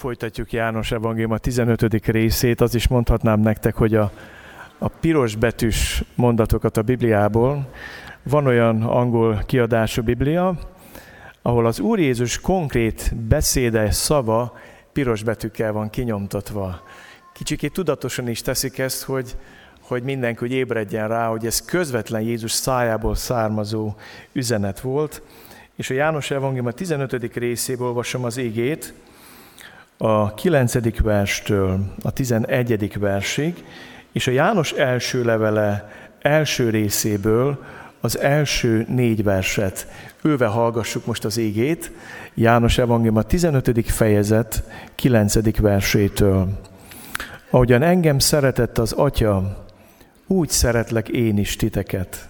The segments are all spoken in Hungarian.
Folytatjuk János Evangélium a 15. részét. Az is mondhatnám nektek, hogy a, a piros betűs mondatokat a Bibliából. Van olyan angol kiadású Biblia, ahol az Úr Jézus konkrét beszéde, szava piros betűkkel van kinyomtatva. Kicsikét tudatosan is teszik ezt, hogy, hogy mindenki hogy ébredjen rá, hogy ez közvetlen Jézus szájából származó üzenet volt. És a János Evangélium a 15. részéből olvasom az égét, a 9. verstől a 11. versig, és a János első levele első részéből az első négy verset. Őve hallgassuk most az égét, János Evangélium a 15. fejezet 9. versétől. Ahogyan engem szeretett az Atya, úgy szeretlek én is titeket.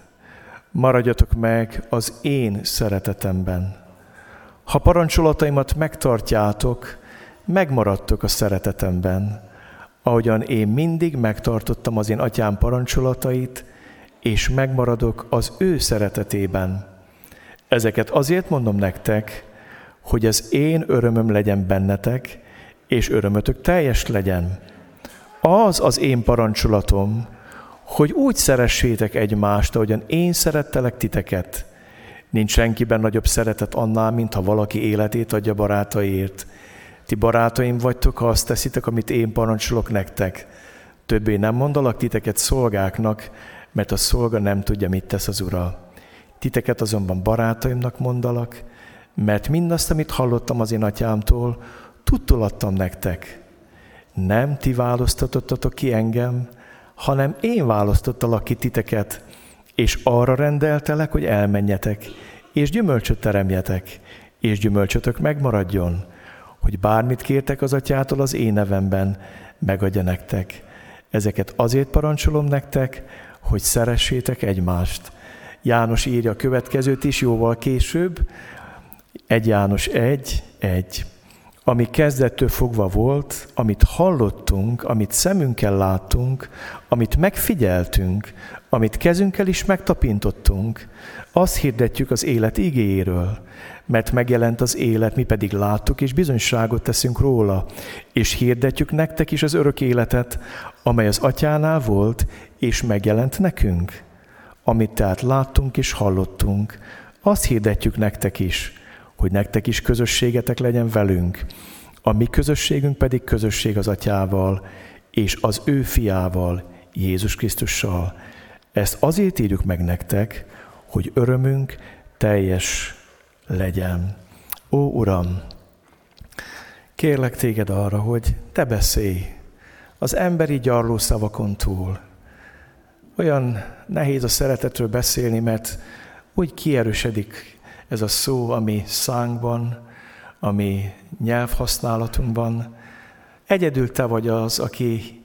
Maradjatok meg az én szeretetemben. Ha parancsolataimat megtartjátok, megmaradtok a szeretetemben, ahogyan én mindig megtartottam az én atyám parancsolatait, és megmaradok az ő szeretetében. Ezeket azért mondom nektek, hogy az én örömöm legyen bennetek, és örömötök teljes legyen. Az az én parancsolatom, hogy úgy szeressétek egymást, ahogyan én szerettelek titeket. Nincs senkiben nagyobb szeretet annál, mint ha valaki életét adja barátaiért. Ti barátaim vagytok, ha azt teszitek, amit én parancsolok nektek. Többé nem mondalak titeket szolgáknak, mert a szolga nem tudja, mit tesz az ura. Titeket azonban barátaimnak mondalak, mert mindazt, amit hallottam az én atyámtól, tudtul nektek. Nem ti választottatok ki engem, hanem én választottalak ki titeket, és arra rendeltelek, hogy elmenjetek, és gyümölcsöt teremjetek, és gyümölcsötök megmaradjon, hogy bármit kértek az atyától az én nevemben, megadja nektek. Ezeket azért parancsolom nektek, hogy szeressétek egymást. János írja a következőt is jóval később, 1 János 1, 1. Ami kezdettől fogva volt, amit hallottunk, amit szemünkkel láttunk, amit megfigyeltünk, amit kezünkkel is megtapintottunk, azt hirdetjük az élet igéjéről, mert megjelent az élet, mi pedig láttuk, és bizonyságot teszünk róla, és hirdetjük nektek is az örök életet, amely az atyánál volt, és megjelent nekünk. Amit tehát láttunk és hallottunk, azt hirdetjük nektek is, hogy nektek is közösségetek legyen velünk. A mi közösségünk pedig közösség az atyával, és az ő fiával, Jézus Krisztussal. Ezt azért írjuk meg nektek, hogy örömünk teljes legyen. Ó, Uram, kérlek téged arra, hogy te beszélj az emberi gyarló szavakon túl. Olyan nehéz a szeretetről beszélni, mert úgy kierősödik ez a szó, ami szánkban, ami nyelvhasználatunkban. Egyedül te vagy az, aki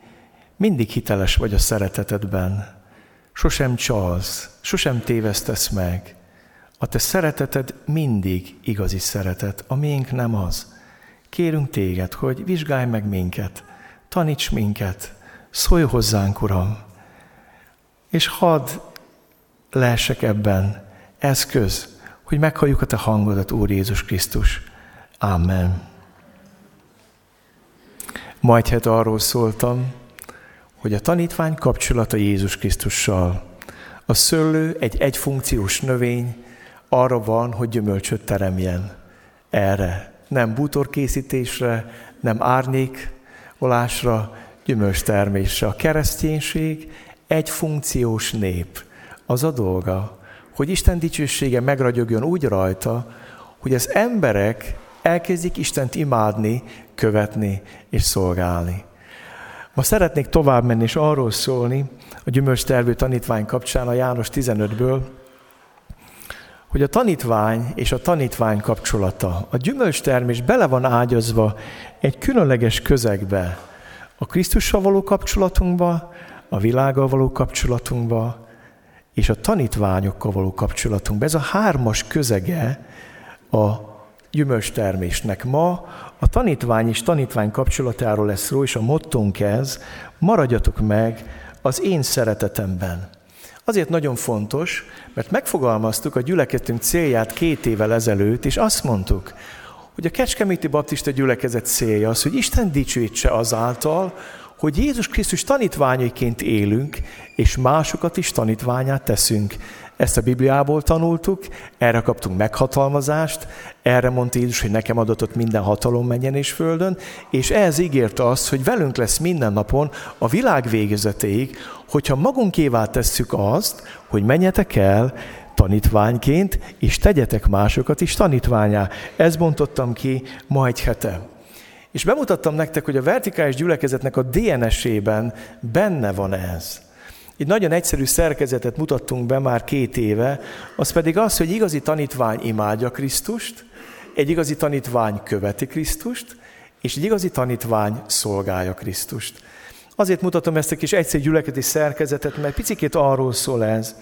mindig hiteles vagy a szeretetedben. Sosem csalsz, sosem tévesztesz meg. A te szereteted mindig igazi szeretet, a miénk nem az. Kérünk téged, hogy vizsgálj meg minket, taníts minket, szólj hozzánk, Uram, és hadd lehessek ebben eszköz, hogy meghalljuk a Te hangodat, Úr Jézus Krisztus. Amen. Majd hát arról szóltam, hogy a tanítvány kapcsolata Jézus Krisztussal. A szőlő egy egyfunkciós növény, arra van, hogy gyümölcsöt teremjen. Erre. Nem bútorkészítésre, nem árnyékolásra, gyümölcstermésre. A kereszténység egy funkciós nép. Az a dolga, hogy Isten dicsősége megragyogjon úgy rajta, hogy az emberek elkezdik Istent imádni, követni és szolgálni. Ma szeretnék tovább menni és arról szólni a gyümölcstervő tanítvány kapcsán a János 15-ből, hogy a tanítvány és a tanítvány kapcsolata, a gyümölcstermés bele van ágyazva egy különleges közegbe, a Krisztussal való kapcsolatunkba, a világgal való kapcsolatunkba, és a tanítványokkal való kapcsolatunkba. Ez a hármas közege a gyümölcstermésnek. Ma a tanítvány és tanítvány kapcsolatáról lesz szó, és a mottónk ez, maradjatok meg az én szeretetemben. Azért nagyon fontos, mert megfogalmaztuk a gyülekeztünk célját két évvel ezelőtt, és azt mondtuk, hogy a Kecskeméti Baptista gyülekezet célja az, hogy Isten dicsőítse azáltal, hogy Jézus Krisztus tanítványaiként élünk, és másokat is tanítványát teszünk. Ezt a Bibliából tanultuk, erre kaptunk meghatalmazást, erre mondta Jézus, hogy nekem adatott minden hatalom menjen és földön, és ehhez ígérte azt, hogy velünk lesz minden napon a világ végezetéig, hogyha magunkévá tesszük azt, hogy menjetek el, tanítványként, és tegyetek másokat is tanítványá. Ez bontottam ki ma egy hete. És bemutattam nektek, hogy a vertikális gyülekezetnek a DNS-ében benne van ez. Egy nagyon egyszerű szerkezetet mutattunk be már két éve, az pedig az, hogy igazi tanítvány imádja Krisztust, egy igazi tanítvány követi Krisztust, és egy igazi tanítvány szolgálja Krisztust. Azért mutatom ezt a kis egyszerű gyülekezeti szerkezetet, mert picikét arról szól ez,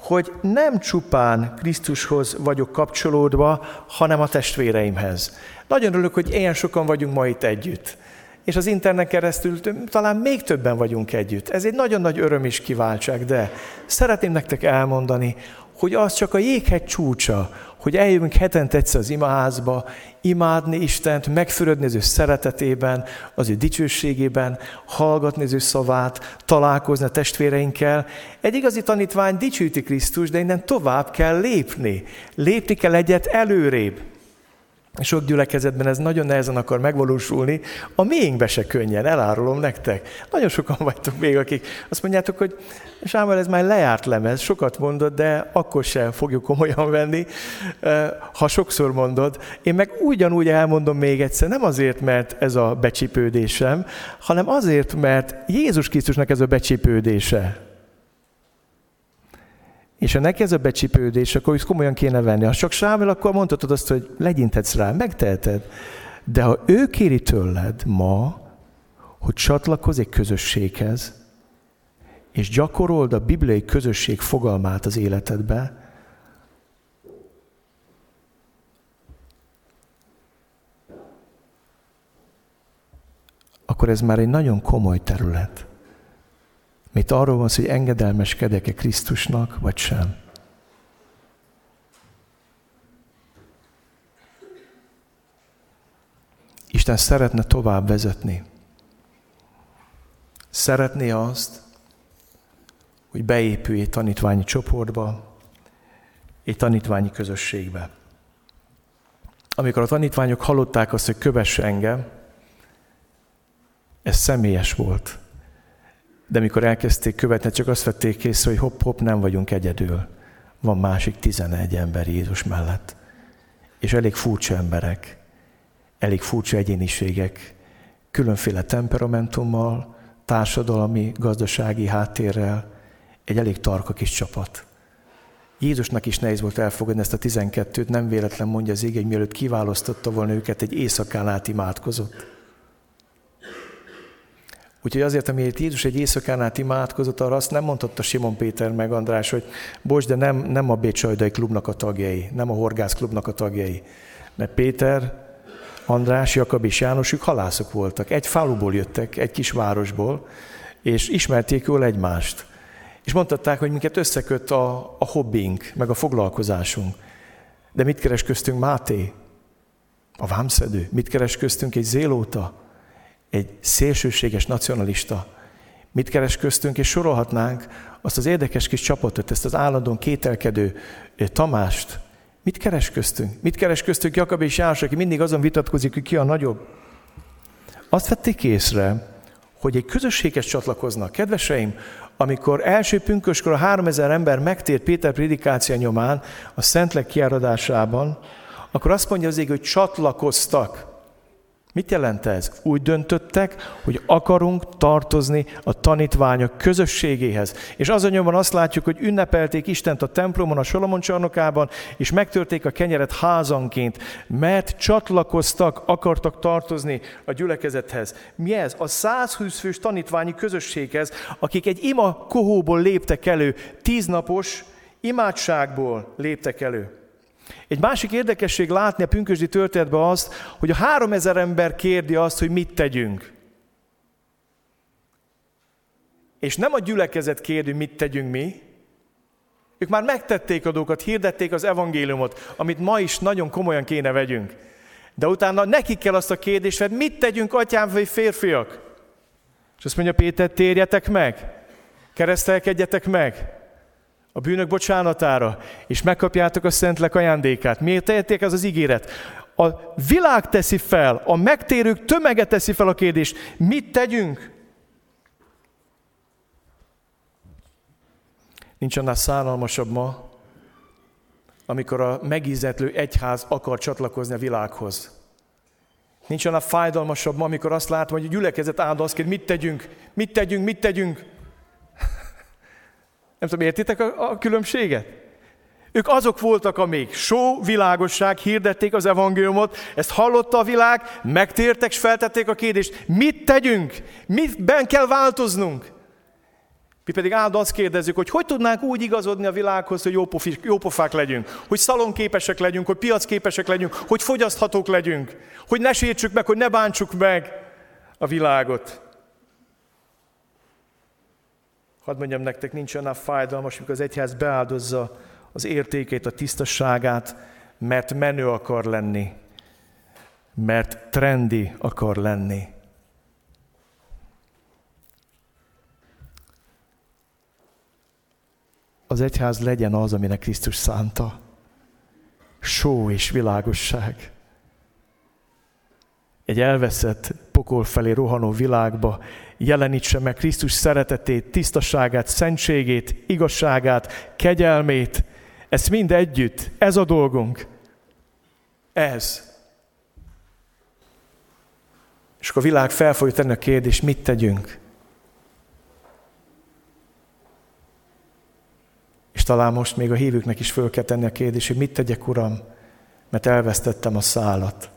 hogy nem csupán Krisztushoz vagyok kapcsolódva, hanem a testvéreimhez. Nagyon örülök, hogy ilyen sokan vagyunk ma itt együtt. És az internet keresztül talán még többen vagyunk együtt. Ez egy nagyon nagy öröm és kiváltság, de szeretném nektek elmondani, hogy az csak a jéghegy csúcsa, hogy eljövünk hetente egyszer az imaházba, imádni Istent, megfürödni az ő szeretetében, az ő dicsőségében, hallgatni az ő szavát, találkozni a testvéreinkkel. Egy igazi tanítvány dicsőíti Krisztus, de innen tovább kell lépni. Lépni kell egyet előrébb. Sok gyülekezetben ez nagyon nehezen akar megvalósulni, a miénkbe se könnyen, elárulom nektek. Nagyon sokan vagytok még, akik azt mondjátok, hogy Sámuel, ez már lejárt lemez, sokat mondod, de akkor sem fogjuk komolyan venni, ha sokszor mondod. Én meg ugyanúgy elmondom még egyszer, nem azért, mert ez a becsipődésem, hanem azért, mert Jézus Krisztusnak ez a becsipődése. És ha neki ez a becsipődés, akkor ezt komolyan kéne venni. Ha csak Sámuel, akkor mondhatod azt, hogy legyintetsz rá, megteheted. De ha ő kéri tőled ma, hogy csatlakozz egy közösséghez, és gyakorold a bibliai közösség fogalmát az életedbe, akkor ez már egy nagyon komoly terület. Mit arról van hogy engedelmeskedek-e Krisztusnak, vagy sem. Isten szeretne tovább vezetni. Szeretné azt, hogy beépülj egy tanítványi csoportba, egy tanítványi közösségbe. Amikor a tanítványok hallották azt, hogy kövesse engem, ez személyes volt. De mikor elkezdték követni, csak azt vették észre, hogy hopp-hopp, nem vagyunk egyedül. Van másik 11 ember Jézus mellett. És elég furcsa emberek, elég furcsa egyéniségek, különféle temperamentummal, társadalmi, gazdasági háttérrel, egy elég tarka kis csapat. Jézusnak is nehéz volt elfogadni ezt a tizenkettőt, nem véletlen mondja az ég, hogy mielőtt kiválasztotta volna őket, egy éjszakán át imádkozott. Úgyhogy azért, amiért Jézus egy éjszakán át imádkozott, arra azt nem mondhatta Simon Péter meg András, hogy bocs, de nem, nem a Bécsajdai klubnak a tagjai, nem a Horgász klubnak a tagjai. Mert Péter, András, Jakab és János, ők halászok voltak. Egy faluból jöttek, egy kis városból, és ismerték jól egymást. És mondtatták, hogy minket összeköt a, a hobbink, meg a foglalkozásunk. De mit keres köztünk Máté? A vámszedő. Mit keres köztünk egy zélóta? Egy szélsőséges nacionalista. Mit keres köztünk, és sorolhatnánk azt az érdekes kis csapatot, ezt az állandóan kételkedő Tamást. Mit keres köztünk? Mit keres köztünk Jakab és János, aki mindig azon vitatkozik, hogy ki a nagyobb? Azt vették észre, hogy egy közösséghez csatlakoznak. Kedveseim, amikor első pünköskor a 3000 ember megtért Péter prédikáció nyomán a Szentlek kiáradásában, akkor azt mondja az ég, hogy csatlakoztak. Mit jelent ez? Úgy döntöttek, hogy akarunk tartozni a tanítványok közösségéhez. És azon azt látjuk, hogy ünnepelték Istent a templomon, a Solomon csarnokában, és megtörték a kenyeret házanként, mert csatlakoztak, akartak tartozni a gyülekezethez. Mi ez? A 120 fős tanítványi közösséghez, akik egy ima kohóból léptek elő, tíznapos imádságból léptek elő. Egy másik érdekesség látni a pünkösdi történetben azt, hogy a három ezer ember kérdi azt, hogy mit tegyünk. És nem a gyülekezet kérdi, mit tegyünk mi. Ők már megtették a dolgokat, hirdették az evangéliumot, amit ma is nagyon komolyan kéne vegyünk. De utána nekik kell azt a kérdést, hogy mit tegyünk, atyám vagy férfiak? És azt mondja Péter, térjetek meg, keresztelkedjetek meg a bűnök bocsánatára, és megkapjátok a szentlek ajándékát. Miért tehetik ez az ígéret? A világ teszi fel, a megtérők tömege teszi fel a kérdést, mit tegyünk? Nincs annál szállalmasabb ma, amikor a megízetlő egyház akar csatlakozni a világhoz. Nincs annál fájdalmasabb ma, amikor azt látom, hogy a gyülekezet áldó azt kér, mit tegyünk, mit tegyünk, mit tegyünk. Nem tudom, értitek a, a különbséget? Ők azok voltak, amik só, világosság, hirdették az evangéliumot, ezt hallotta a világ, megtértek, és feltették a kérdést, mit tegyünk, mitben kell változnunk. Mi pedig áldó azt kérdezzük, hogy hogy tudnánk úgy igazodni a világhoz, hogy jópofák legyünk, hogy szalonképesek legyünk, hogy piacképesek legyünk, hogy fogyaszthatók legyünk, hogy ne sértsük meg, hogy ne bántsuk meg a világot. Hadd mondjam nektek, nincs olyan fájdalmas, amikor az egyház beáldozza az értékét, a tisztaságát, mert menő akar lenni, mert trendi akar lenni. Az egyház legyen az, aminek Krisztus szánta. Só és világosság. Egy elveszett pokol felé rohanó világba jelenítse meg Krisztus szeretetét, tisztaságát, szentségét, igazságát, kegyelmét. Ezt mind együtt, ez a dolgunk. Ez. És akkor a világ fel fogja tenni a kérdést, mit tegyünk? És talán most még a hívőknek is föl kell tenni a kérdést, hogy mit tegyek, Uram, mert elvesztettem a szálat.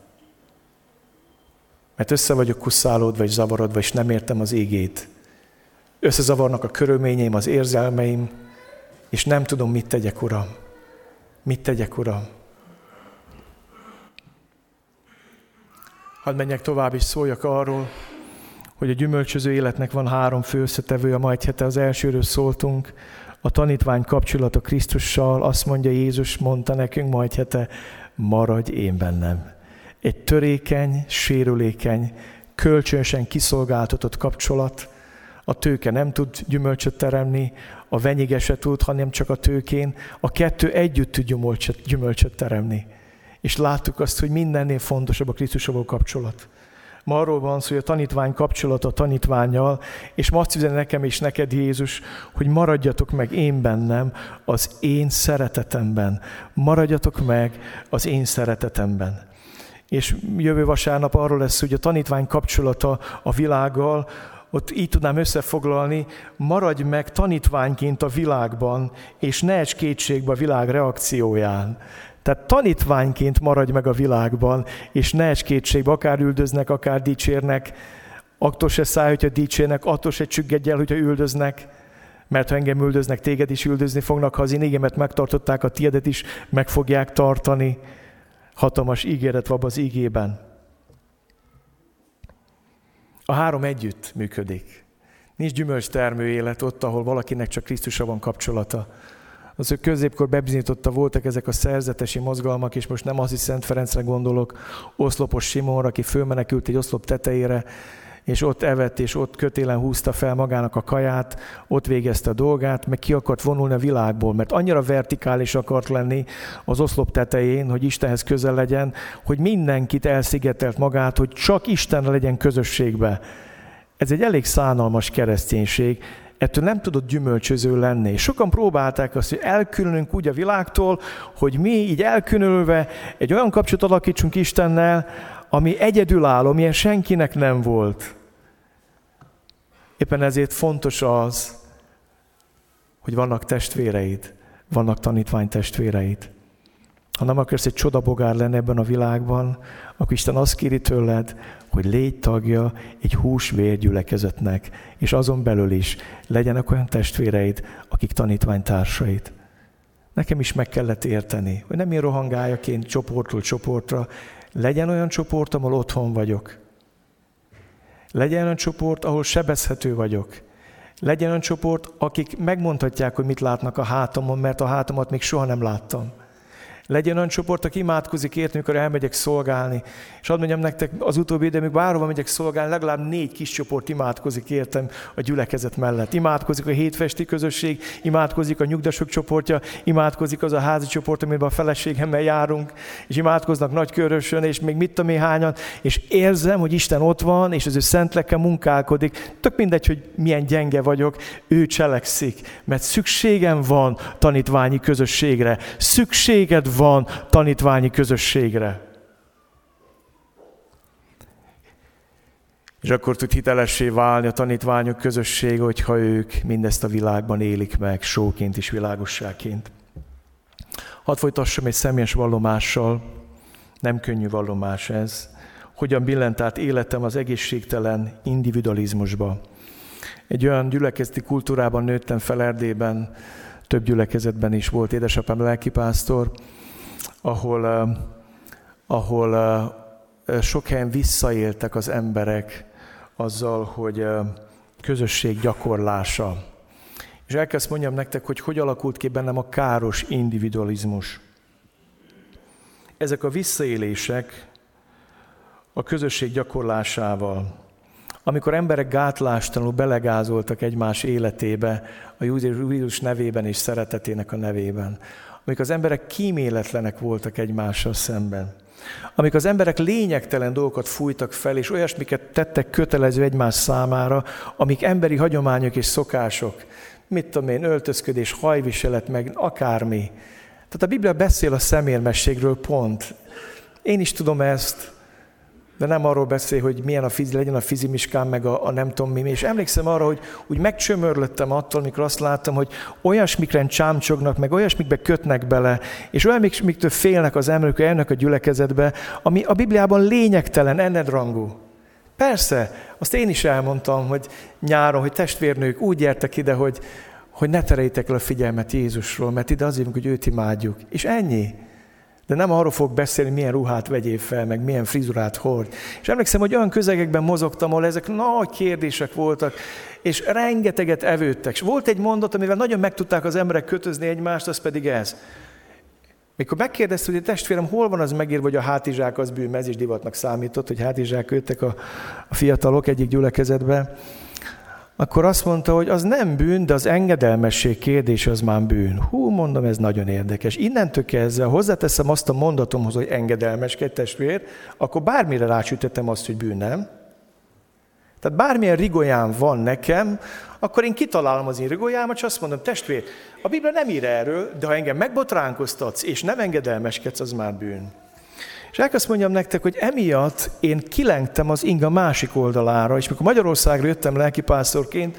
Mert össze vagyok kuszálódva és zavarodva, és nem értem az égét. Összezavarnak a körülményeim, az érzelmeim, és nem tudom, mit tegyek, Uram. Mit tegyek, Uram? Hadd menjek tovább, és szóljak arról, hogy a gyümölcsöző életnek van három fő összetevője. Ma egy hete az elsőről szóltunk, a tanítvány kapcsolata Krisztussal, azt mondja Jézus, mondta nekünk majd hete, maradj én bennem. Egy törékeny, sérülékeny, kölcsönösen kiszolgáltatott kapcsolat, a tőke nem tud gyümölcsöt teremni, a venyige se tud, hanem csak a tőkén. A kettő együtt tud gyümölcsöt, gyümölcsöt teremni. És láttuk azt, hogy mindennél fontosabb a Krisztusával kapcsolat. Ma arról van szó, hogy a tanítvány kapcsolata a tanítványjal, és ma azt üzeni nekem és neked Jézus, hogy maradjatok meg én bennem, az én szeretetemben. Maradjatok meg az én szeretetemben. És jövő vasárnap arról lesz, hogy a tanítvány kapcsolata a világgal, ott így tudnám összefoglalni, maradj meg tanítványként a világban, és ne egy kétségbe a világ reakcióján. Tehát tanítványként maradj meg a világban, és ne egy kétségbe, akár üldöznek, akár dicsérnek, attól se szállj, hogyha dicsérnek, attól se csüggedj el, hogyha üldöznek, mert ha engem üldöznek, téged is üldözni fognak, ha az én égemet megtartották, a tiédet is meg fogják tartani. Hatalmas ígéret van az ígében. A három együtt működik. Nincs gyümölcstermő élet ott, ahol valakinek csak Krisztusra van kapcsolata az ő középkor bebizonyította voltak ezek a szerzetesi mozgalmak, és most nem az is Szent Ferencre gondolok, oszlopos Simonra, aki fölmenekült egy oszlop tetejére, és ott evett, és ott kötélen húzta fel magának a kaját, ott végezte a dolgát, meg ki akart vonulni a világból, mert annyira vertikális akart lenni az oszlop tetején, hogy Istenhez közel legyen, hogy mindenkit elszigetelt magát, hogy csak Isten legyen közösségbe. Ez egy elég szánalmas kereszténység, ettől nem tudott gyümölcsöző lenni. Sokan próbálták azt, hogy elkülönünk úgy a világtól, hogy mi így elkülönülve egy olyan kapcsolatot alakítsunk Istennel, ami egyedülálló, milyen senkinek nem volt. Éppen ezért fontos az, hogy vannak testvéreid, vannak tanítvány testvéreid. Ha nem akarsz egy csodabogár lenni ebben a világban, akkor Isten azt kéri tőled, hogy légy tagja egy húsvér gyülekezetnek, és azon belül is legyenek olyan testvéreid, akik tanítványtársaid. Nekem is meg kellett érteni, hogy nem én rohangáljaként csoportról csoportra, legyen olyan csoport, ahol otthon vagyok. Legyen olyan csoport, ahol sebezhető vagyok. Legyen olyan csoport, akik megmondhatják, hogy mit látnak a hátamon, mert a hátamat még soha nem láttam. Legyen olyan csoport, aki imádkozik érteni, amikor elmegyek szolgálni. És hadd mondjam nektek, az utóbbi időben, bárhova megyek szolgálni, legalább négy kis csoport imádkozik értem a gyülekezet mellett. Imádkozik a hétfesti közösség, imádkozik a nyugdasok csoportja, imádkozik az a házi csoport, amiben a feleségemmel járunk, és imádkoznak nagykörösön, és még mit tudom hányan, és érzem, hogy Isten ott van, és az ő szent lelke munkálkodik. Tök mindegy, hogy milyen gyenge vagyok, ő cselekszik, mert szükségem van tanítványi közösségre. Szükséged van tanítványi közösségre. És akkor tud hitelessé válni a tanítványok közössége, hogyha ők mindezt a világban élik meg, sóként és világosságként. Hadd folytassam egy személyes vallomással, nem könnyű vallomás ez, hogyan billent át életem az egészségtelen individualizmusba. Egy olyan gyülekezeti kultúrában nőttem fel Erdélyben, több gyülekezetben is volt édesapám lelkipásztor, ahol, uh, ahol uh, sok helyen visszaéltek az emberek azzal, hogy uh, közösség gyakorlása. És elkezd mondjam nektek, hogy hogy alakult ki bennem a káros individualizmus. Ezek a visszaélések a közösség gyakorlásával, amikor emberek gátlástalanul belegázoltak egymás életébe, a Jézus nevében és szeretetének a nevében, amikor az emberek kíméletlenek voltak egymással szemben, amikor az emberek lényegtelen dolgokat fújtak fel, és olyasmiket tettek kötelező egymás számára, amik emberi hagyományok és szokások, mit tudom én, öltözködés, hajviselet, meg akármi. Tehát a Biblia beszél a szemérmességről pont. Én is tudom ezt, de nem arról beszél, hogy milyen a fizi, legyen a fizimiskám, meg a, a nem tudom mi. És emlékszem arra, hogy úgy megcsömörlöttem attól, mikor azt láttam, hogy olyasmikren csámcsognak, meg olyasmikbe kötnek bele, és olyasmiktől félnek az emberek, hogy a gyülekezetbe, ami a Bibliában lényegtelen, ennedrangú. Persze, azt én is elmondtam, hogy nyáron, hogy testvérnők úgy gyertek ide, hogy, hogy ne terejtek el a figyelmet Jézusról, mert ide azért, hogy őt imádjuk. És ennyi. De nem arról fog beszélni, milyen ruhát vegyél fel, meg milyen frizurát hord. És emlékszem, hogy olyan közegekben mozogtam, ahol ezek nagy kérdések voltak, és rengeteget evődtek. És volt egy mondat, amivel nagyon meg tudták az emberek kötözni egymást, az pedig ez. Mikor megkérdezte, hogy testvérem, hol van az megírva, hogy a hátizsák az bűn, ez is divatnak számított, hogy hátizsák jöttek a, a fiatalok egyik gyülekezetbe, akkor azt mondta, hogy az nem bűn, de az engedelmesség kérdése az már bűn. Hú, mondom, ez nagyon érdekes. Innentől kezdve hozzáteszem azt a mondatomhoz, hogy engedelmeskedj testvér, akkor bármire rácsütettem azt, hogy bűn, nem? Tehát bármilyen rigolyám van nekem, akkor én kitalálom az én rigolyámat, és azt mondom, testvér, a Biblia nem ír erről, de ha engem megbotránkoztatsz, és nem engedelmeskedsz, az már bűn. És elkezd mondjam nektek, hogy emiatt én kilengtem az inga másik oldalára, és mikor Magyarországra jöttem lelkipásztorként,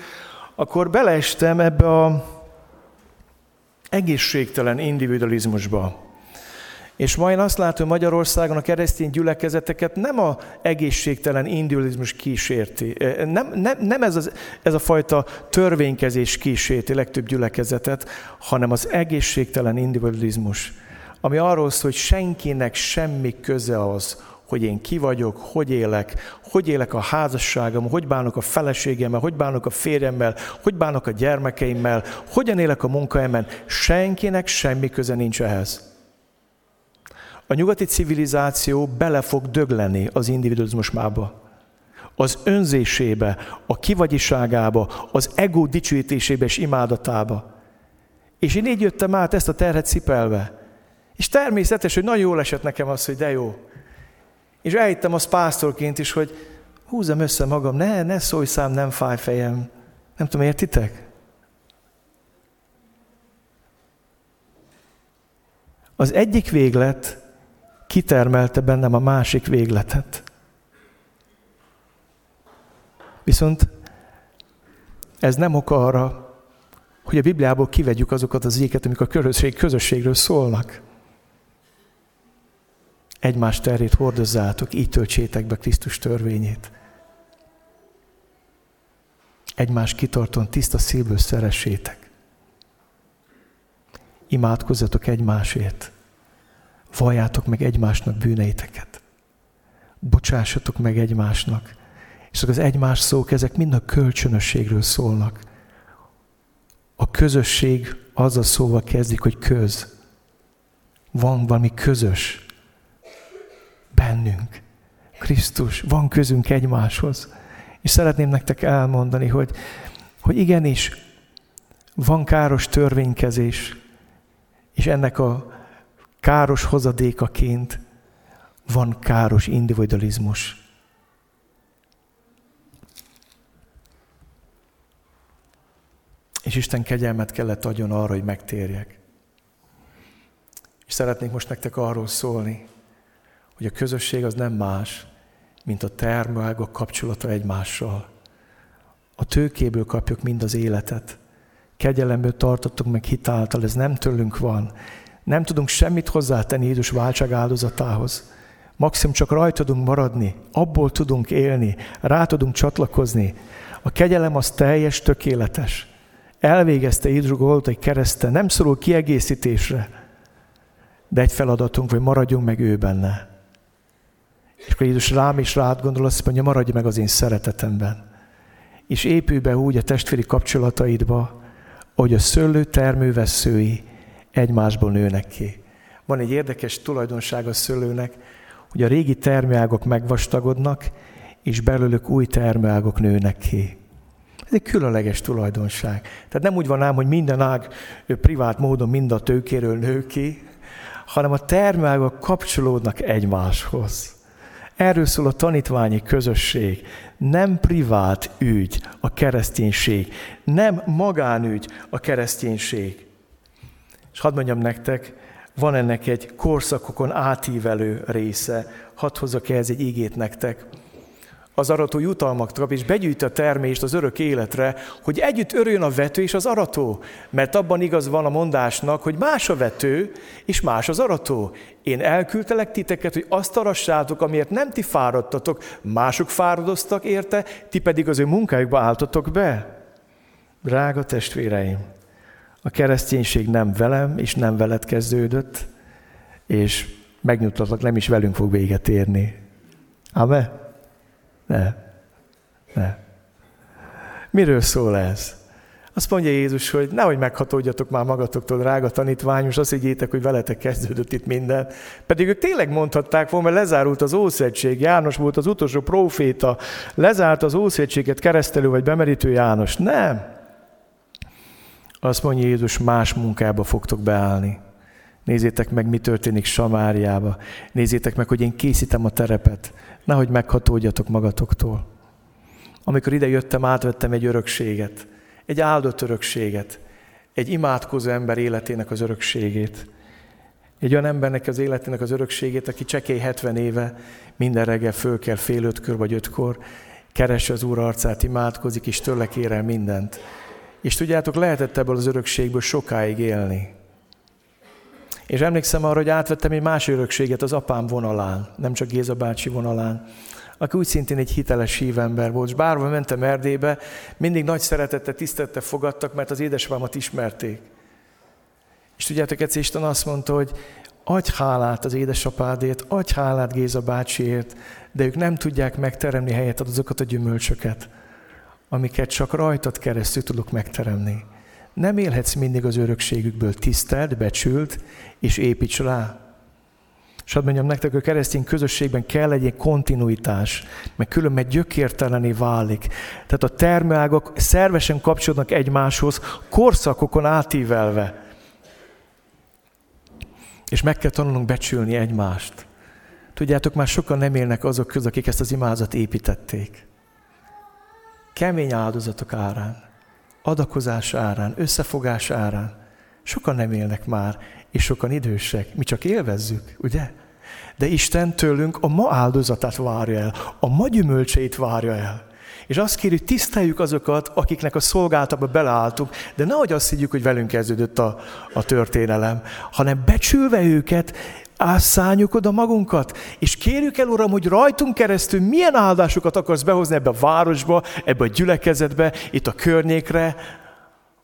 akkor beleestem ebbe a egészségtelen individualizmusba. És ma én azt látom, Magyarországon a keresztény gyülekezeteket nem a egészségtelen individualizmus kísérti. Nem, nem, nem ez, az, ez a fajta törvénykezés kísérti legtöbb gyülekezetet, hanem az egészségtelen individualizmus ami arról szól, hogy senkinek semmi köze az, hogy én ki vagyok, hogy élek, hogy élek a házasságom, hogy bánok a feleségemmel, hogy bánok a férjemmel, hogy bánok a gyermekeimmel, hogyan élek a munkahelyemen. Senkinek semmi köze nincs ehhez. A nyugati civilizáció bele fog dögleni az individualizmusmába az önzésébe, a kivagyiságába, az ego dicsőítésébe és imádatába. És én így jöttem át ezt a terhet cipelve. És természetes, hogy nagyon jól esett nekem az, hogy de jó. És elhittem azt pásztorként is, hogy húzzam össze magam, ne, ne szólj szám, nem fáj fejem. Nem tudom, értitek? Az egyik véglet kitermelte bennem a másik végletet. Viszont ez nem ok arra, hogy a Bibliából kivegyük azokat az éket, amik a közösség, közösségről szólnak egymás terét hordozzátok, így töltsétek be Krisztus törvényét. Egymás kitartóan tiszta szívből szeressétek. Imádkozzatok egymásért. Valljátok meg egymásnak bűneiteket. Bocsássatok meg egymásnak. És az egymás szók, ezek mind a kölcsönösségről szólnak. A közösség azzal szóval kezdik, hogy köz. van valami közös bennünk. Krisztus, van közünk egymáshoz. És szeretném nektek elmondani, hogy, hogy igenis van káros törvénykezés, és ennek a káros hozadékaként van káros individualizmus. És Isten kegyelmet kellett adjon arra, hogy megtérjek. És szeretnék most nektek arról szólni, hogy a közösség az nem más, mint a termágok kapcsolata egymással. A tőkéből kapjuk mind az életet. Kegyelemből tartottunk meg hitáltal, ez nem tőlünk van. Nem tudunk semmit hozzátenni Jézus váltság áldozatához. Maximum csak rajta tudunk maradni, abból tudunk élni, rá tudunk csatlakozni. A kegyelem az teljes, tökéletes. Elvégezte Jézus egy kereszten, nem szorul kiegészítésre, de egy feladatunk, hogy maradjunk meg ő benne. És akkor Jézus rám is rád gondol, azt mondja, maradj meg az én szeretetemben. És épülj be úgy a testvéri kapcsolataidba, hogy a szőlő termőveszői egymásból nőnek ki. Van egy érdekes tulajdonság a szőlőnek, hogy a régi termőágok megvastagodnak, és belőlük új termőágok nőnek ki. Ez egy különleges tulajdonság. Tehát nem úgy van ám, hogy minden ág privát módon mind a tőkéről nő ki, hanem a termőágok kapcsolódnak egymáshoz. Erről szól a tanítványi közösség. Nem privát ügy a kereszténység, nem magánügy a kereszténység. És hadd mondjam nektek, van ennek egy korszakokon átívelő része. Hadd hozzak ehhez egy ígét nektek az arató jutalmak kap, és begyűjti a termést az örök életre, hogy együtt örüljön a vető és az arató. Mert abban igaz van a mondásnak, hogy más a vető, és más az arató. Én elküldtelek titeket, hogy azt arassátok, amiért nem ti fáradtatok, mások fáradoztak érte, ti pedig az ő munkájukba álltatok be. Drága testvéreim, a kereszténység nem velem és nem veled kezdődött, és megnyugtatlak, nem is velünk fog véget érni. Amen. Ne. Ne. Miről szól ez? Azt mondja Jézus, hogy nehogy meghatódjatok már magatoktól, drága tanítványos, azt higgyétek, hogy veletek kezdődött itt minden. Pedig ők tényleg mondhatták volna, mert lezárult az Ószegység. János volt az utolsó proféta, lezárt az Ószegységet keresztelő vagy bemerítő János. Nem. Azt mondja Jézus, más munkába fogtok beállni. Nézzétek meg, mi történik Samáriába. Nézzétek meg, hogy én készítem a terepet nehogy meghatódjatok magatoktól. Amikor ide jöttem, átvettem egy örökséget, egy áldott örökséget, egy imádkozó ember életének az örökségét. Egy olyan embernek az életének az örökségét, aki csekély 70 éve minden reggel föl kell fél ötkor vagy ötkor, keresse az Úr arcát, imádkozik, és tőle kér el mindent. És tudjátok, lehetett ebből az örökségből sokáig élni. És emlékszem arra, hogy átvettem egy más örökséget az apám vonalán, nem csak Géza bácsi vonalán, aki úgy szintén egy hiteles hívember volt, és bárhol mentem Erdélybe, mindig nagy szeretettel, tisztelettel fogadtak, mert az édesapámat ismerték. És tudjátok, egyszer Isten azt mondta, hogy adj hálát az édesapádért, adj hálát Géza bácsiért, de ők nem tudják megteremni helyet azokat a gyümölcsöket, amiket csak rajtad keresztül tudok megteremni. Nem élhetsz mindig az örökségükből tisztelt, becsült, és építs rá. És hadd mondjam nektek, a keresztény közösségben kell egy kontinuitás, mert különben gyökértelené válik. Tehát a termeágok szervesen kapcsolódnak egymáshoz, korszakokon átívelve. És meg kell tanulnunk becsülni egymást. Tudjátok, már sokan nem élnek azok között, akik ezt az imázat építették. Kemény áldozatok árán adakozás árán, összefogás árán. Sokan nem élnek már, és sokan idősek. Mi csak élvezzük, ugye? De Isten tőlünk a ma áldozatát várja el, a ma gyümölcseit várja el. És azt kérjük, tiszteljük azokat, akiknek a szolgáltatba beleálltunk, de nehogy azt higgyük, hogy velünk kezdődött a, a történelem, hanem becsülve őket, ásszányuk oda magunkat, és kérjük el, Uram, hogy rajtunk keresztül milyen áldásokat akarsz behozni ebbe a városba, ebbe a gyülekezetbe, itt a környékre,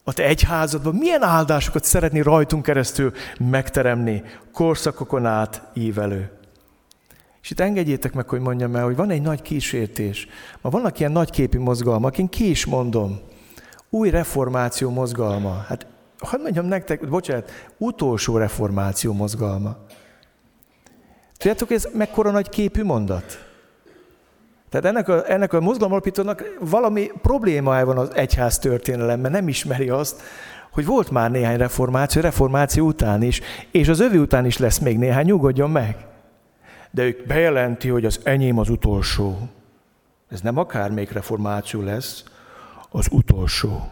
a te egyházadban, milyen áldásokat szeretni rajtunk keresztül megteremni, korszakokon át ívelő. És itt engedjétek meg, hogy mondjam el, hogy van egy nagy kísértés. Ma vannak ilyen nagyképi mozgalmak, én ki is mondom. Új reformáció mozgalma. Hát hadd mondjam nektek, bocsánat, utolsó reformáció mozgalma. Tudjátok, ez mekkora nagy képű mondat? Tehát ennek a, ennek a mozgalom alapítónak valami problémája van az egyház történelemben, nem ismeri azt, hogy volt már néhány reformáció, reformáció után is, és az övi után is lesz még néhány, nyugodjon meg. De ők bejelenti, hogy az enyém az utolsó. Ez nem akár reformáció lesz, az utolsó.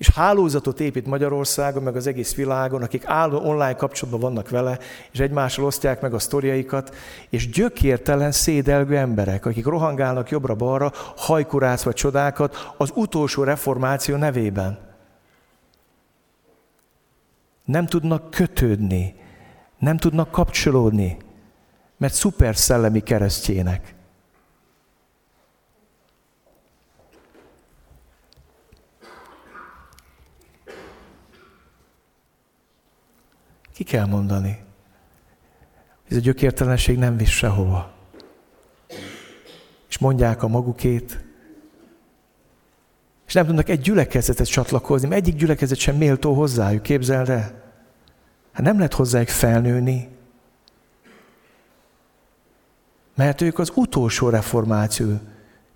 És hálózatot épít Magyarországon, meg az egész világon, akik álló online kapcsolatban vannak vele, és egymással osztják meg a sztoriaikat, és gyökértelen, szédelgő emberek, akik rohangálnak jobbra-balra, hajkurász vagy csodákat az utolsó reformáció nevében. Nem tudnak kötődni, nem tudnak kapcsolódni, mert szuper szellemi keresztjének. Ki kell mondani. Ez a gyökértelenség nem visz sehova. És mondják a magukét, és nem tudnak egy gyülekezetet csatlakozni, mert egyik gyülekezet sem méltó hozzájuk, képzeld el. Hát nem lehet hozzájuk felnőni, mert ők az utolsó reformáció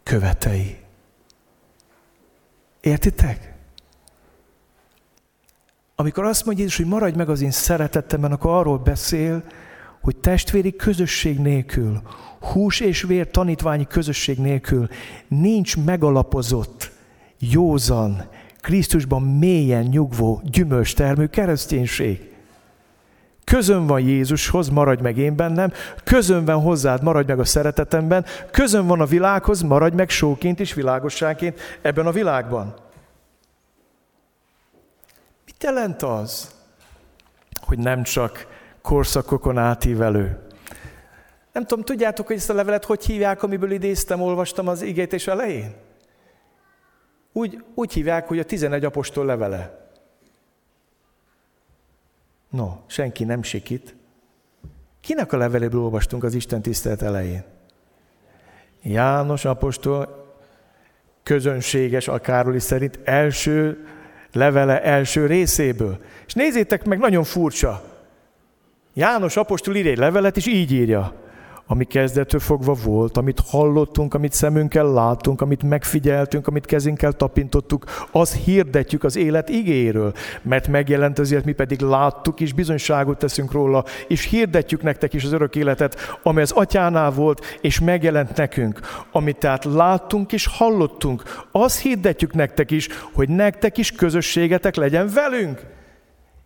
követei. Értitek? Amikor azt mondja Jézus, hogy maradj meg az én szeretetemben, akkor arról beszél, hogy testvéri közösség nélkül, hús és vér tanítványi közösség nélkül nincs megalapozott, józan, Krisztusban mélyen nyugvó, gyümölcstermő kereszténység. Közön van Jézushoz, maradj meg én bennem, közön van hozzád, maradj meg a szeretetemben, közön van a világhoz, maradj meg sóként és világosságként ebben a világban. Mit jelent az, hogy nem csak korszakokon átívelő? Nem tudom, tudjátok, hogy ezt a levelet hogy hívják, amiből idéztem, olvastam az igét és elején? Úgy, úgy hívják, hogy a 11 apostol levele. No, senki nem sikít. Kinek a leveléből olvastunk az Isten tisztelet elején? János apostol közönséges, a Károli szerint első levele első részéből. És nézzétek meg, nagyon furcsa. János apostol ír egy levelet, és így írja ami kezdettől fogva volt, amit hallottunk, amit szemünkkel láttunk, amit megfigyeltünk, amit kezünkkel tapintottuk, az hirdetjük az élet igéről, mert megjelent azért, mi pedig láttuk, és bizonyságot teszünk róla, és hirdetjük nektek is az örök életet, ami az atyánál volt, és megjelent nekünk. Amit tehát láttunk és hallottunk, az hirdetjük nektek is, hogy nektek is közösségetek legyen velünk.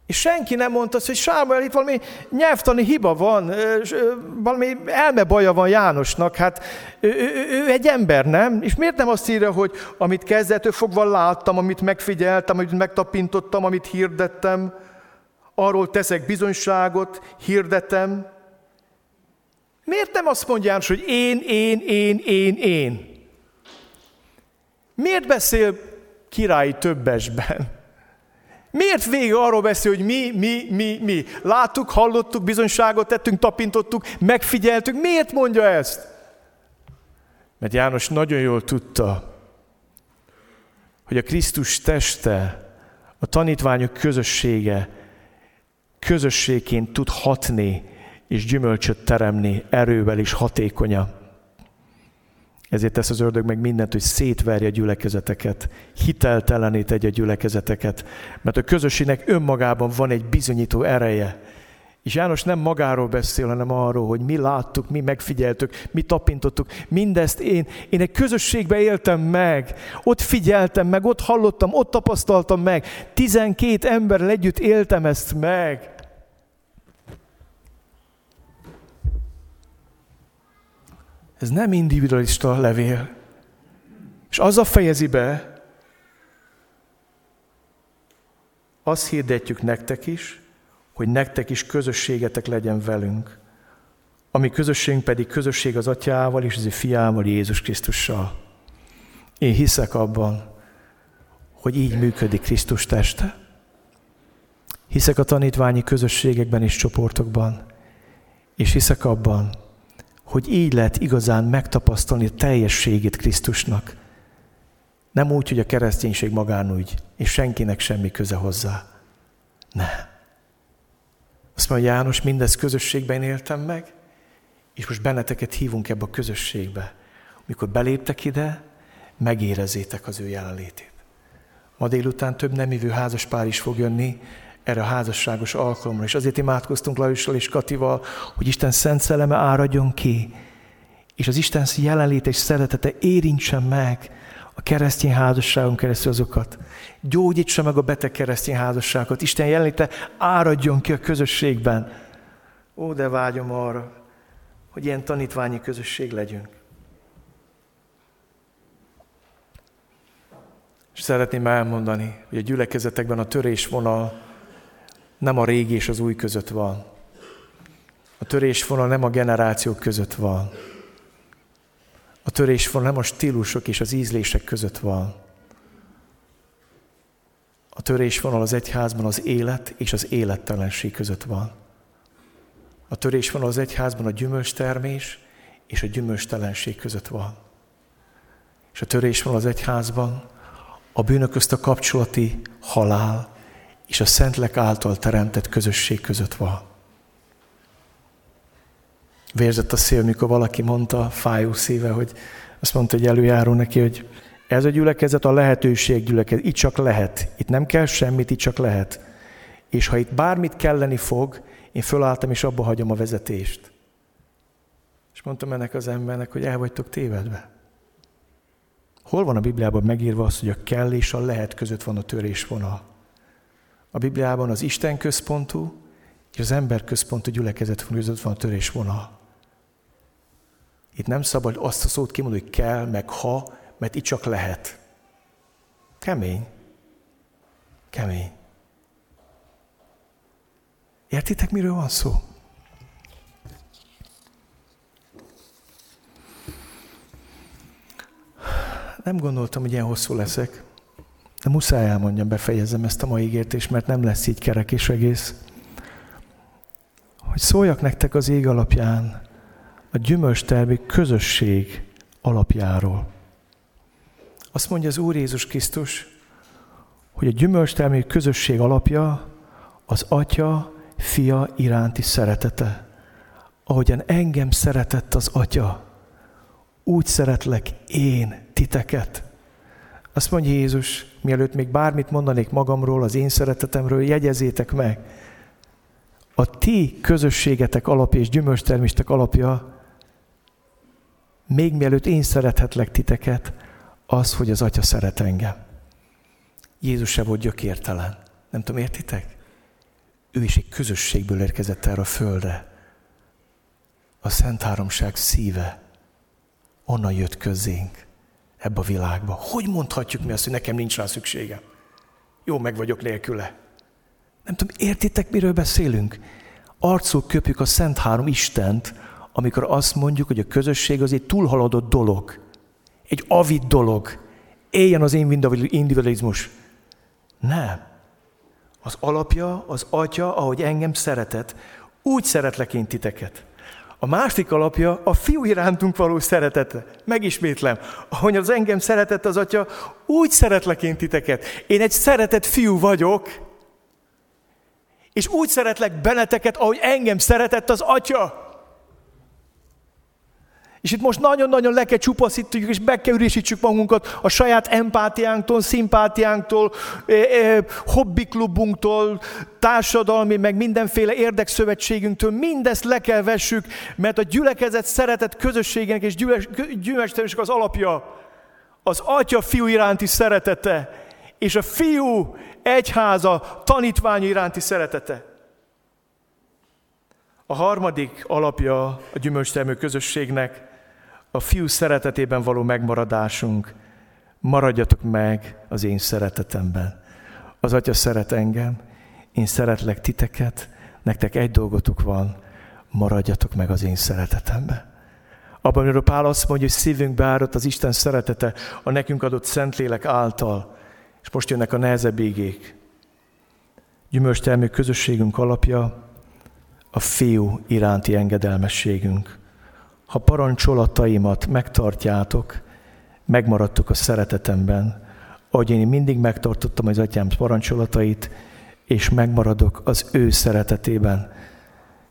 És senki nem mondta azt, hogy Sámuel, itt valami nyelvtani hiba van, valami elmebaja van Jánosnak, hát ő, ő, ő egy ember, nem? És miért nem azt írja, hogy amit kezdetől fogva láttam, amit megfigyeltem, amit megtapintottam, amit hirdettem, arról teszek bizonyságot, hirdetem. Miért nem azt mondja János, hogy én, én, én, én, én? Miért beszél királyi többesben? Miért végig arról beszél, hogy mi, mi, mi, mi? Láttuk, hallottuk, bizonyságot tettünk, tapintottuk, megfigyeltük. Miért mondja ezt? Mert János nagyon jól tudta, hogy a Krisztus teste, a tanítványok közössége közösségként tud hatni és gyümölcsöt teremni erővel és hatékonyan. Ezért tesz az ördög meg mindent, hogy szétverje a gyülekezeteket, hiteltelenít tegye a gyülekezeteket, mert a közösségnek önmagában van egy bizonyító ereje. És János nem magáról beszél, hanem arról, hogy mi láttuk, mi megfigyeltük, mi tapintottuk. Mindezt én, én egy közösségbe éltem meg, ott figyeltem meg, ott hallottam, ott tapasztaltam meg. Tizenkét emberrel együtt éltem ezt meg. Ez nem individualista levél. És az a fejezi be, azt hirdetjük nektek is, hogy nektek is közösségetek legyen velünk. Ami közösségünk pedig közösség az atyával és az ő fiával, Jézus Krisztussal. Én hiszek abban, hogy így működik Krisztus teste. Hiszek a tanítványi közösségekben és csoportokban, és hiszek abban, hogy így lehet igazán megtapasztalni a teljességét Krisztusnak. Nem úgy, hogy a kereszténység magánúgy, és senkinek semmi köze hozzá. Ne. Azt mondja János, mindez közösségben éltem meg, és most benneteket hívunk ebbe a közösségbe. Mikor beléptek ide, megérezzétek az ő jelenlétét. Ma délután több nemívő házaspár is fog jönni erre a házasságos alkalomra, és azért imádkoztunk Lajussal és Katival, hogy Isten szent szelleme áradjon ki, és az Isten jelenléte és szeretete érintsen meg a keresztény házasságon keresztül azokat. Gyógyítsa meg a beteg keresztény házasságot. Isten jelenléte áradjon ki a közösségben. Ó, de vágyom arra, hogy ilyen tanítványi közösség legyünk. És szeretném elmondani, hogy a gyülekezetekben a törésvonal nem a régi és az új között van. A törésvonal nem a generációk között van. A törésvonal nem a stílusok és az ízlések között van. A törésvonal az egyházban az élet és az élettelenség között van. A törésvonal az egyházban a gyümölcstermés és a gyümölcstelenség között van. És a törésvonal az egyházban a bűnök közt a kapcsolati halál és a Szentlek által teremtett közösség között van. Vérzett a szél, mikor valaki mondta, fájó szíve, hogy azt mondta, hogy előjáró neki, hogy ez a gyülekezet a lehetőség gyülekezet. Itt csak lehet. Itt nem kell semmit, itt csak lehet. És ha itt bármit kelleni fog, én fölálltam és abba hagyom a vezetést. És mondtam ennek az embernek, hogy el vagytok tévedve. Hol van a Bibliában megírva az, hogy a kell és a lehet között van a törésvonal? A Bibliában az Isten központú és az ember központú gyülekezet között van a törésvonal. Itt nem szabad azt a szót kimondani, hogy kell, meg ha, mert itt csak lehet. Kemény. Kemény. Értitek, miről van szó? Nem gondoltam, hogy ilyen hosszú leszek, de muszáj elmondjam, befejezem ezt a mai ígértést, mert nem lesz így kerek és egész. Hogy szóljak nektek az ég alapján, a gyümölcstermi közösség alapjáról. Azt mondja az Úr Jézus Krisztus, hogy a gyümölcstermi közösség alapja az Atya, Fia iránti szeretete. Ahogyan engem szeretett az Atya, úgy szeretlek én titeket. Azt mondja Jézus, mielőtt még bármit mondanék magamról, az én szeretetemről, jegyezétek meg. A ti közösségetek alapja és gyümölcstermistek alapja, még mielőtt én szerethetlek titeket, az, hogy az Atya szeret engem. Jézus se volt gyökértelen. Nem tudom, értitek? Ő is egy közösségből érkezett erre a földre. A Szent Háromság szíve onnan jött közénk ebbe a világba. Hogy mondhatjuk mi azt, hogy nekem nincs rá szükségem? Jó, meg vagyok nélküle. Nem tudom, értitek, miről beszélünk? Arcul köpjük a Szent Három Istent, amikor azt mondjuk, hogy a közösség az egy túlhaladott dolog. Egy avid dolog. Éljen az individualizmus. Nem. Az alapja, az atya, ahogy engem szeretett, úgy szeretlek én titeket. A másik alapja a fiú irántunk való szeretete. Megismétlem, ahogy az engem szeretett az atya, úgy szeretlek én titeket. Én egy szeretett fiú vagyok, és úgy szeretlek benneteket, ahogy engem szeretett az atya. És itt most nagyon-nagyon le kell csupaszítjuk, és be kell üresítsük magunkat a saját empátiánktól, szimpátiánktól, hobbiklubunktól, társadalmi, meg mindenféle érdekszövetségünktől. Mindezt le kell vessük, mert a gyülekezet szeretett közösségének és gyümölcstermésnek az alapja az atya fiú iránti szeretete, és a fiú egyháza tanítványa iránti szeretete. A harmadik alapja a gyümölcstermő közösségnek a fiú szeretetében való megmaradásunk. Maradjatok meg az én szeretetemben. Az Atya szeret engem, én szeretlek titeket, nektek egy dolgotok van, maradjatok meg az én szeretetemben. Abban, amiről Pál azt mondja, hogy szívünk beárott az Isten szeretete a nekünk adott Szentlélek által, és most jönnek a nehezebb égék. Gyümölcstermő közösségünk alapja a fiú iránti engedelmességünk. Ha parancsolataimat megtartjátok, megmaradtok a szeretetemben, ahogy én mindig megtartottam az atyám parancsolatait, és megmaradok az ő szeretetében.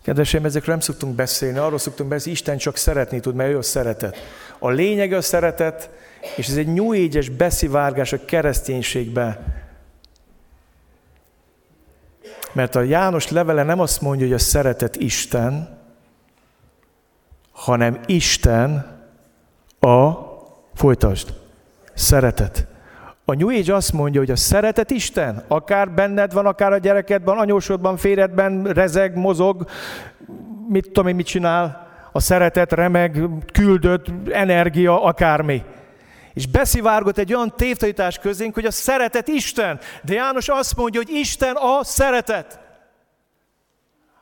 Kedveseim, ezekről nem szoktunk beszélni, arról szoktunk beszélni, Isten csak szeretni tud, mert ő a szeretet. A lényeg a szeretet, és ez egy New Age-es beszivárgás a kereszténységbe. Mert a János levele nem azt mondja, hogy a szeretet Isten, hanem Isten a, folytasd, szeretet. A New Age azt mondja, hogy a szeretet Isten, akár benned van, akár a gyerekedben, anyósodban, féredben, rezeg, mozog, mit tudom én, mit csinál, a szeretet remeg, küldött, energia, akármi. És beszivárgott egy olyan tévtanítás közénk, hogy a szeretet Isten. De János azt mondja, hogy Isten a szeretet.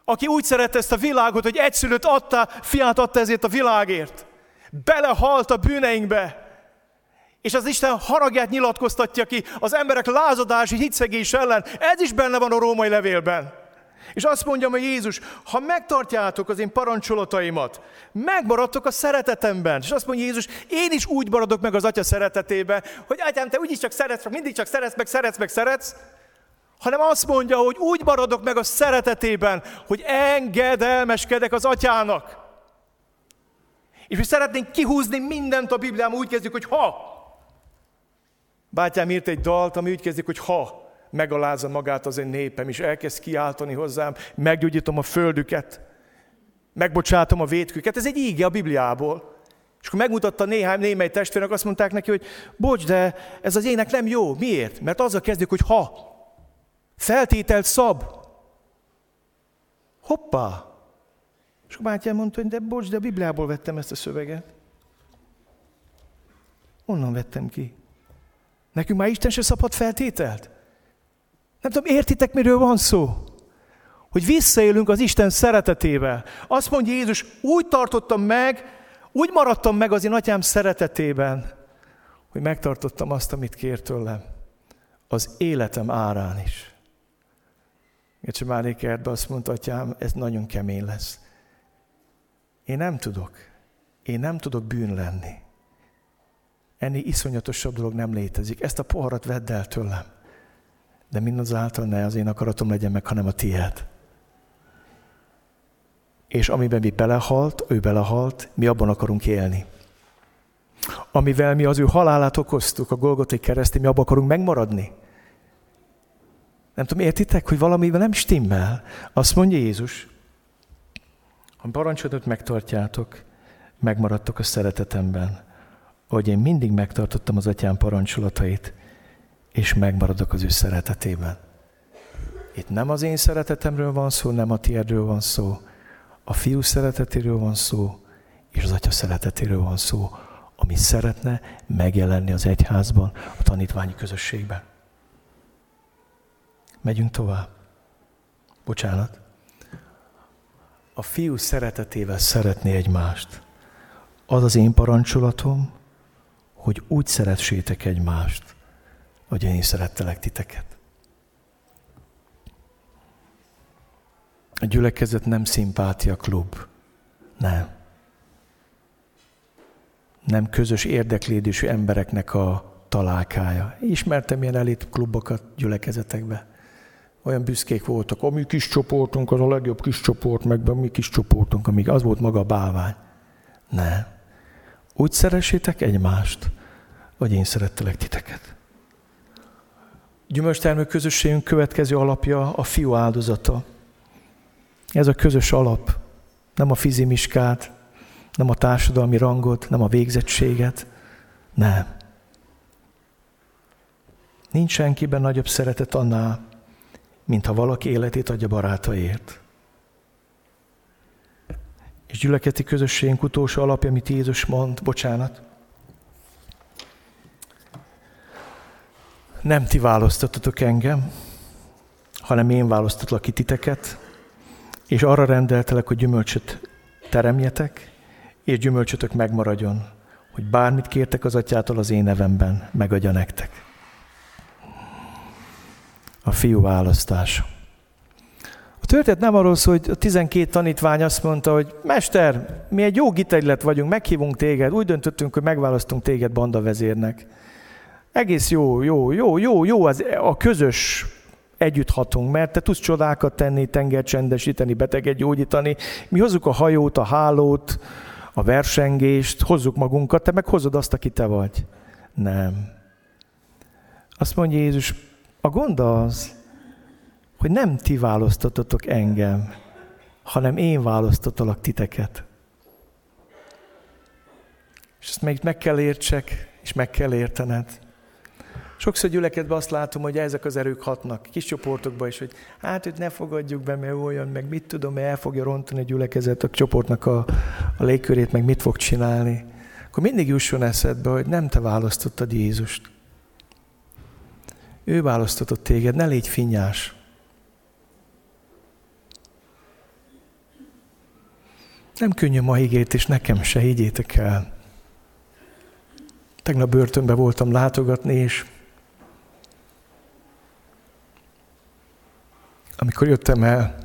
Aki úgy szerette ezt a világot, hogy egyszülött adta, fiát adta ezért a világért. Belehalt a bűneinkbe. És az Isten haragját nyilatkoztatja ki az emberek lázadási hitszegés ellen. Ez is benne van a római levélben. És azt mondja, hogy Jézus, ha megtartjátok az én parancsolataimat, megmaradtok a szeretetemben. És azt mondja Jézus, én is úgy maradok meg az Atya szeretetében, hogy Atyám, te úgyis csak szeretsz, mindig csak szeretsz, meg szeretsz, meg szeretsz, hanem azt mondja, hogy úgy maradok meg a szeretetében, hogy engedelmeskedek az Atyának. És mi szeretnénk kihúzni mindent a Bibliában, úgy kezdjük, hogy ha. Bátyám írt egy dalt, ami úgy kezdik, hogy ha megalázza magát az én népem, és elkezd kiáltani hozzám, meggyógyítom a földüket, megbocsátom a vétküket. Ez egy íge a Bibliából. És akkor megmutatta néhány némely testvérnek, azt mondták neki, hogy bocs, de ez az ének nem jó. Miért? Mert azzal kezdjük, hogy ha. Feltételt szab. Hoppá! És bátyám mondta, hogy de bocs, de a Bibliából vettem ezt a szöveget. Onnan vettem ki. Nekünk már Isten se szabad feltételt. Nem tudom, értitek, miről van szó? Hogy visszaélünk az Isten szeretetével. Azt mondja Jézus, úgy tartottam meg, úgy maradtam meg az én atyám szeretetében, hogy megtartottam azt, amit kért tőlem. Az életem árán is. Gecsemáné kertben azt mondta, atyám, ez nagyon kemény lesz. Én nem tudok. Én nem tudok bűn lenni. Ennél iszonyatosabb dolog nem létezik. Ezt a poharat vedd el tőlem. De mindazáltal ne az én akaratom legyen meg, hanem a tiéd. És amiben mi belehalt, ő belehalt, mi abban akarunk élni. Amivel mi az ő halálát okoztuk, a Golgotai keresztén, mi abban akarunk megmaradni. Nem tudom, értitek, hogy valamivel nem stimmel? Azt mondja Jézus, ha parancsodot megtartjátok, megmaradtok a szeretetemben hogy én mindig megtartottam az atyám parancsolatait, és megmaradok az ő szeretetében. Itt nem az én szeretetemről van szó, nem a tiédről van szó, a fiú szeretetéről van szó, és az atya szeretetéről van szó, ami szeretne megjelenni az egyházban, a tanítványi közösségben. Megyünk tovább. Bocsánat. A fiú szeretetével szeretné egymást. Az az én parancsolatom, hogy úgy szeressétek egymást, hogy én szerettelek titeket. A gyülekezet nem szimpátia klub. Nem. Nem közös érdeklédésű embereknek a találkája. Ismertem ilyen elit klubokat gyülekezetekbe. Olyan büszkék voltak, a mi kis csoportunk az a legjobb kis csoport, meg a mi kis csoportunk, amíg az volt maga a bálvány. Nem. Úgy szeressétek egymást, vagy én szerettelek titeket. Gyümölcstermő közösségünk következő alapja a fiú áldozata. Ez a közös alap. Nem a fizimiskát, nem a társadalmi rangot, nem a végzettséget. Nem. Nincs senkiben nagyobb szeretet annál, mint ha valaki életét adja barátaért. És gyüleketi közösségünk utolsó alapja, amit Jézus mond, bocsánat, nem ti választottatok engem, hanem én választatlak ki titeket, és arra rendeltelek, hogy gyümölcsöt teremjetek, és gyümölcsötök megmaradjon, hogy bármit kértek az atyától az én nevemben, megadja nektek. A fiú választása. A történet nem arról szól, hogy a 12 tanítvány azt mondta, hogy Mester, mi egy jó gitegylet vagyunk, meghívunk téged, úgy döntöttünk, hogy megválasztunk téged bandavezérnek. Egész jó, jó, jó, jó, jó az, a közös együtt hatunk, mert te tudsz csodákat tenni, tenger csendesíteni, beteget gyógyítani. Mi hozzuk a hajót, a hálót, a versengést, hozzuk magunkat, te meg hozod azt, aki te vagy. Nem. Azt mondja Jézus, a gond az, hogy nem ti választottatok engem, hanem én választottalak titeket. És ezt még meg kell értsek, és meg kell értened. Sokszor gyülekedben azt látom, hogy ezek az erők hatnak, kis csoportokba is, hogy hát őt ne fogadjuk be, mert olyan, meg mit tudom, mert el fogja rontani a gyülekezet a csoportnak a, a légkörét, meg mit fog csinálni. Akkor mindig jusson eszedbe, hogy nem te választottad Jézust. Ő választotott téged, ne légy finnyás. Nem könnyű ma igét, és nekem se, higgyétek el. Tegnap börtönbe voltam látogatni, és amikor jöttem el,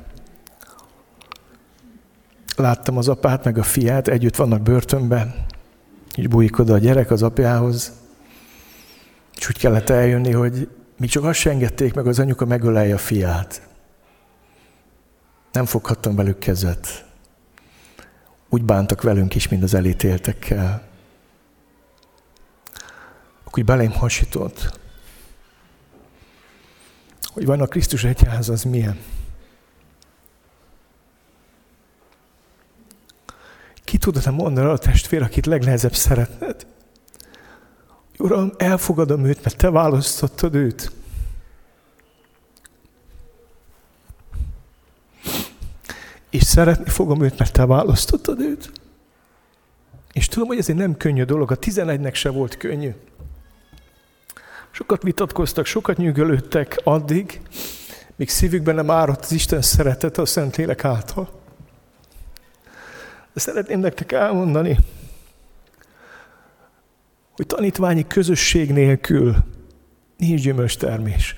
láttam az apát, meg a fiát, együtt vannak börtönben, így bújik oda a gyerek az apjához, és úgy kellett eljönni, hogy még csak azt sem engedték meg, az anyuka megölelje a fiát. Nem foghattam velük kezet. Úgy bántak velünk is, mint az elítéltekkel. Akkor úgy belém hasított, hogy van a Krisztus egyház, az milyen. Ki tudod-e mondani a testvér, akit legnehezebb szeretned? Uram, elfogadom őt, mert te választottad őt. És szeretni fogom őt, mert te választottad őt. És tudom, hogy ez egy nem könnyű dolog. A tizenegynek se volt könnyű. Sokat vitatkoztak, sokat nyűgölődtek addig, míg szívükben nem árott az Isten szeretete a Szentlélek által. De szeretném nektek elmondani, hogy tanítványi közösség nélkül nincs gyümölcs termés.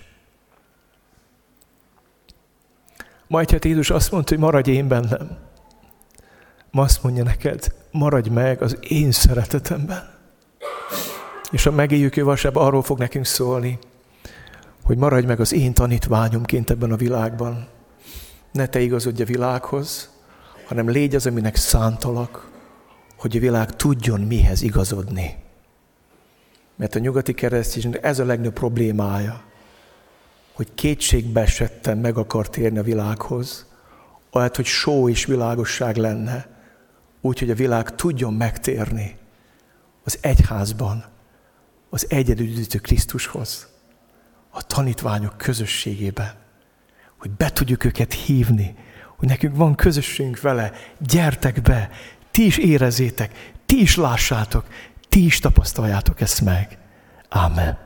Majd hát Jézus azt mondta, hogy maradj én bennem. Ma azt mondja neked, maradj meg az én szeretetemben. És a megéljük javasság arról fog nekünk szólni, hogy maradj meg az én tanítványomként ebben a világban. Ne te igazodj a világhoz, hanem légy az, aminek szántalak, hogy a világ tudjon mihez igazodni. Mert a nyugati kereszténynek ez a legnagyobb problémája, hogy kétségbe esetten meg akar térni a világhoz, ahelyett, hogy só és világosság lenne, úgy, hogy a világ tudjon megtérni az egyházban, az egyedülüdítő Krisztushoz, a tanítványok közösségébe, hogy be tudjuk őket hívni, hogy nekünk van közösségünk vele, gyertek be, ti is érezzétek, ti is lássátok, ti is tapasztaljátok ezt meg. Amen.